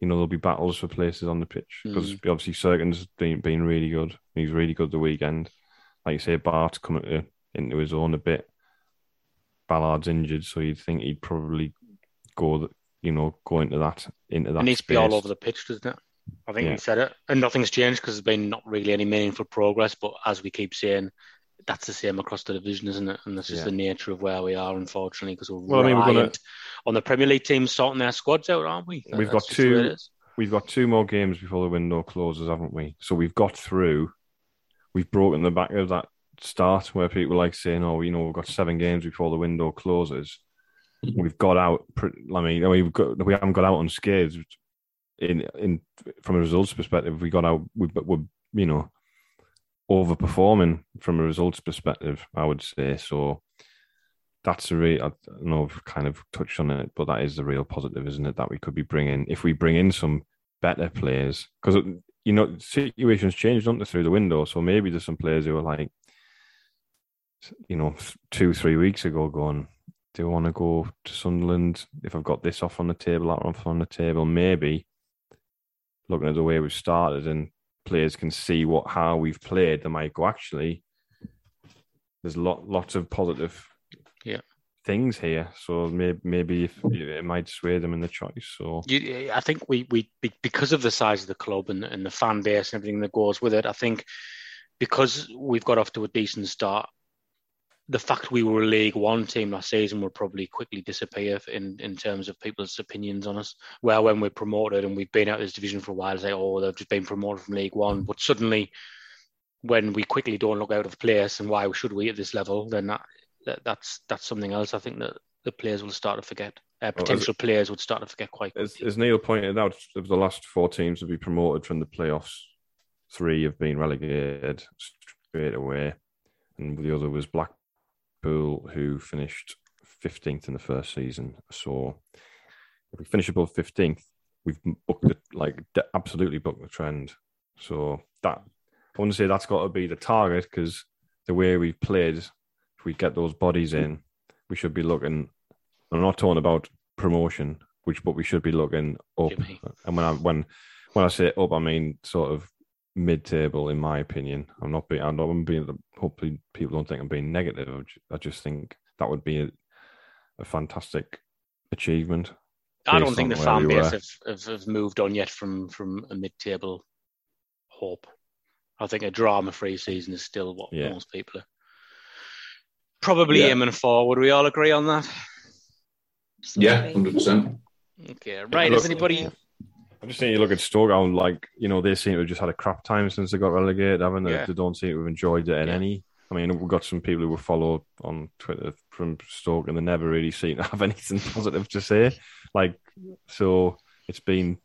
you know, there'll be battles for places on the pitch because mm. obviously Cirkin's been been really good. He's really good the weekend. Like you say, Batth coming to, into his own a bit. Ballard's injured, so you'd think he'd probably go, you know, go into that into that. It needs space. to be all over the pitch, doesn't it? I think yeah. we said it, and nothing's changed because there's been not really any meaningful progress. But as we keep saying, that's the same across the division, isn't it? And that's just yeah. the nature of where we are, unfortunately, because we're well, I mean, we're gonna... on the Premier League teams sorting their squads out, aren't we? We've that's got two. We've got two more games before the window closes, haven't we? So we've got through. We've broken the back of that start where people like saying, "Oh, you know, we've got seven games before the window closes." Mm-hmm. We've got out. I mean, we've got we haven't got out unscathed. In in from a results perspective, we got out. We, we're you know overperforming from a results perspective. I would say so. That's a real. I don't know. I've kind of touched on it, but that is the real positive, isn't it? That we could be bringing if we bring in some better players because you know situations change, don't they, through the window. So maybe there's some players who are like, you know, two, three weeks ago going, do I want to go to Sunderland if I've got this off on the table, that off on the table? Maybe looking at the way we've started and players can see what how we've played, they might go, actually, there's lot lots of positive yeah things here. So maybe maybe if, it might sway them in the choice. So you, I think we we because of the size of the club and, and the fan base and everything that goes with it, I think because we've got off to a decent start, the fact we were a League One team last season will probably quickly disappear in, in terms of people's opinions on us. Well, when we're promoted and we've been out of this division for a while, say, oh, they've just been promoted from League One. But suddenly, when we quickly don't look out of place and why should we at this level, then that, that that's that's something else. I think that the players will start to forget. Uh, potential well, players would start to forget quite quickly. As, as Neil pointed out, of the last four teams to be promoted from the playoffs, three have been relegated straight away, and the other was Black Liverpool, who finished 15th in the first season. So if we finish above 15th, we've booked it, like absolutely booked the trend. So that I want to say that's got to be the target because the way we've played, if we get those bodies in, we should be looking. I'm not talking about promotion, which but we should be looking up. Jimmy. And when I when when I say up, I mean sort of mid-table, in my opinion. I'm not being. I'm not I'm being. Hopefully, people don't think I'm being negative. I just think that would be a, a fantastic achievement. I don't think the fan base have, have, have, moved on yet from from a mid-table hope. I think a drama-free season is still what yeah. most people are probably yeah. aiming for. Would we all agree on that? Yeah, hundred percent. Okay, right. Is anybody? I'm just saying, you look at Stoke, and like you know, they seem to have just had a crap time since they got relegated, haven't they? Yeah. They don't seem to have enjoyed it in yeah. any. I mean, we've got some people who were followed on Twitter from Stoke, and they never really seem to [LAUGHS] have anything positive to say. Like, so it's been,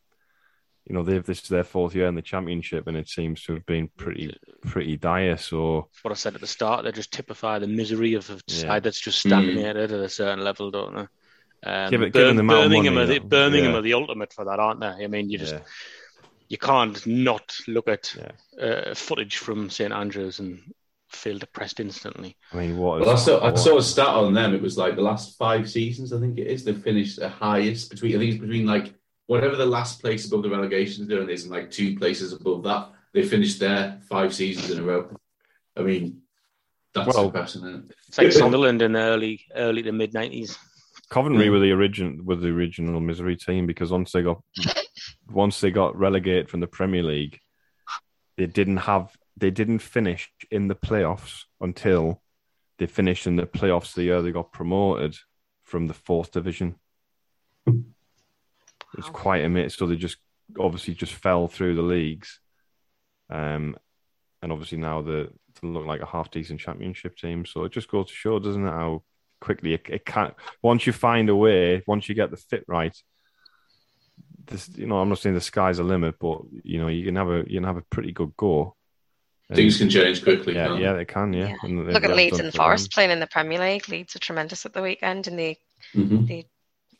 you know, they've this is their fourth year in the championship, and it seems to have been pretty, pretty dire. So, what I said at the start, they just typify the misery of a side yeah. that's just stagnated mm. at a certain level, don't they? Um, Give it, Bir- Birmingham, money, are the, Birmingham yeah. are the ultimate for that, aren't they? I mean, you just yeah. you can't not look at yeah. uh, footage from St Andrews and feel depressed instantly. I mean, what? Well, I saw, I saw a stat on them. It was like the last five seasons, I think it is. They finished the highest between. I think it's between like whatever the last place above the relegation zone is, and like two places above that. They finished there five seasons in a row. I mean, that's well, It's like [LAUGHS] Sunderland in the early, early to mid nineties Coventry Mm. were the origin were the original misery team because once they got [LAUGHS] once they got relegated from the Premier League, they didn't have they didn't finish in the playoffs until they finished in the playoffs the year they got promoted from the fourth division. It's quite a minute, so they just obviously just fell through the leagues, um, and obviously now they they look like a half decent championship team. So it just goes to show, doesn't it, how quickly it, it can once you find a way, once you get the fit right. This, you know, I'm not saying the sky's a limit, but you know, you can have a you can have a pretty good go. Things can change quickly. Yeah, can't yeah, they can. Yeah, Yeah. And they- Look at Leeds done and for. Forest playing in the Premier League. Leeds are tremendous at the weekend, and they, they? Mhm. they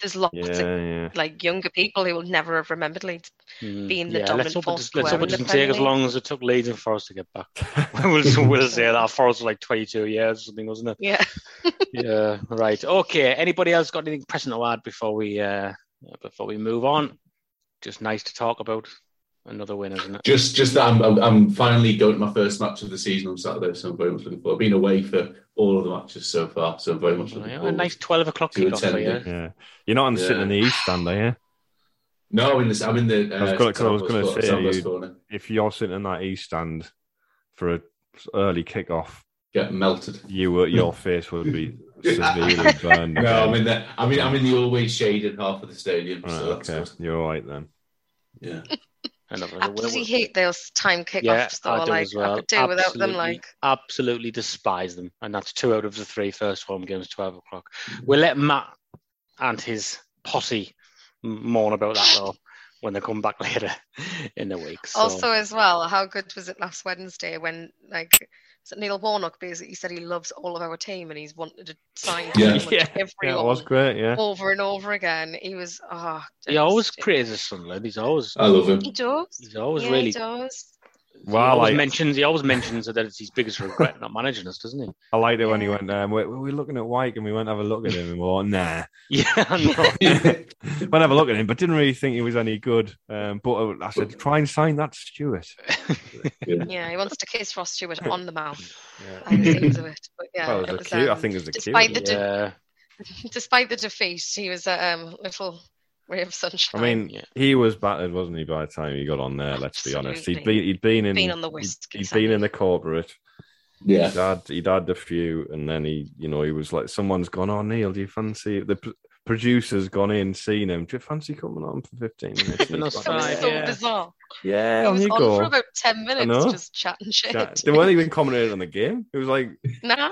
there's lots Yeah, of yeah. like younger people who will never have remembered Leeds Mm. being the yeah, dominant let's hope, force it, let's hope it in the doesn't take as long as it took Leeds and Forest to get back. [LAUGHS] we'll, we'll say that Forest was like 22 years or something, wasn't it? Yeah. [LAUGHS] yeah, right. Okay. Anybody else got anything pressing to add before we uh, before we move on? Just nice to talk about another win, isn't it? Just, just that I'm, I'm, I'm finally going to my first match of the season on Saturday, so I'm very much looking forward. I've been away for all of the matches so far, so I'm very much looking Yeah, a forward. nice 12 o'clock to kickoff for you. attending. Yeah, you're not on Yeah. sitting in the east stand, are you? No, I'm in this. I'm in the. Uh, I was gonna- 'cause I was gonna Southwest say, Southwest you- If you're sitting in that east stand for a early kickoff, Get melted. you were, your [LAUGHS] face would be severely [LAUGHS] burned. No, I'm in the. I mean, I'm in the always shaded half of the stadium. Right, so that's okay, good. you're all right then. Yeah. Another I win. bloody hate those time kickoffs Yeah, though. I do like as well. I could do without them. Absolutely- Like absolutely despise them, and that's two out of the three first home games, twelve o'clock. Mm-hmm. We'll let Matt and his posse mourn about that though [LAUGHS] when they come back [LAUGHS] later in the week. So, also as well, how good was it last Wednesday when like was it Neil Warnock basically said he loves all of our team and he's wanted to sign Yeah. Yeah, everyone Yeah, it was great. Yeah, over and over again. He was oh he always just- praises Sunderland. He's always I love him. He does. he's always yeah, really he does. He Wow, always like- mentions he always mentions that it's his biggest regret not managing us, doesn't he? I liked it when he went. Um, we, we were looking at White and we went to have a look at him, and we were like, nah. [LAUGHS] Yeah, I know. went have a look at him, but didn't really think he was any good. Um, but uh, I said, try and sign that Stewart. Yeah, he wants to kiss Ross Stewart on the mouth. Yeah. by the seams of it. But yeah, Well, it was it was, cute- I um, think it was a cute despite the one. de- yeah. [LAUGHS] despite the defeat, he was a um, little ray of I mean, Yeah. he was battered, wasn't he? By the time he got on there, let's be honest, he'd Absolutely. been he'd been in Been on the he'd- he'd Sammy. been in the corporate. Yeah. He'd had he'd had a few, and then he, you know, he was like, someone's gone. Oh, Neil, do you fancy the p- producer's gone in, seen him? Do you fancy coming on for fifteen minutes? Giving It was so yeah. bizarre. Yeah, He on was you on go. for about ten minutes, know. just chatting shit. Yeah, they weren't even commentating on the game. It was like Nah,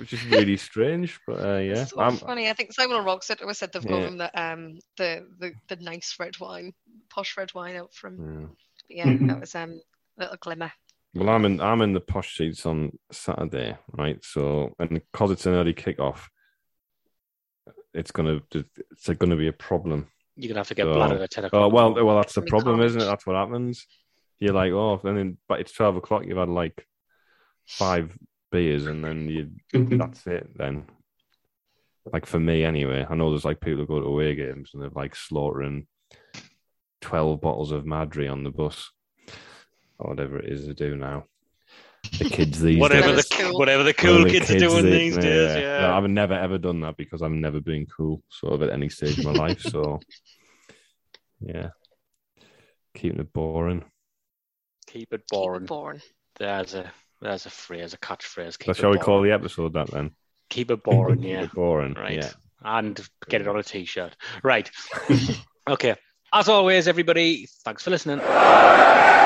it is really strange. But uh, yeah, so I'm- funny. I think Simon Rock said always said they've Yeah. got him the um the, the the nice red wine, posh red wine out from. yeah. Yeah, that [LAUGHS] was um a little glimmer. Well, I'm in I'm in the posh seats on Saturday, right? So, and because it's an early kickoff, it's gonna it's gonna be a problem. You're gonna have to get So- bladdered at ten Oh o'clock. well, well that's the problem, can't. isn't it? That's what happens. You're like, oh, and then but it's twelve o'clock. You've had like five beers, and then you mm-hmm. that's it. Then, like for me anyway, I know there's like people who go to away games and they're like slaughtering twelve bottles of Madri on the bus, or whatever it is they do now. The [LAUGHS] kids these whatever days the cool, whatever the Well, cool the kids, are doing they- these days. Yeah. No, I've never ever done that because I've never been cool, sort of at any stage of my life. So, yeah, keeping it boring. Keep it Keep it boring. boring. There's a there's a phrase, a catchphrase. Keep So it shall we call the episode that then? Keep it boring. Keep Yeah. it boring. Right. Yeah. And get it on a t-shirt. Right. [LAUGHS] okay. As always, everybody, thanks for listening. [LAUGHS]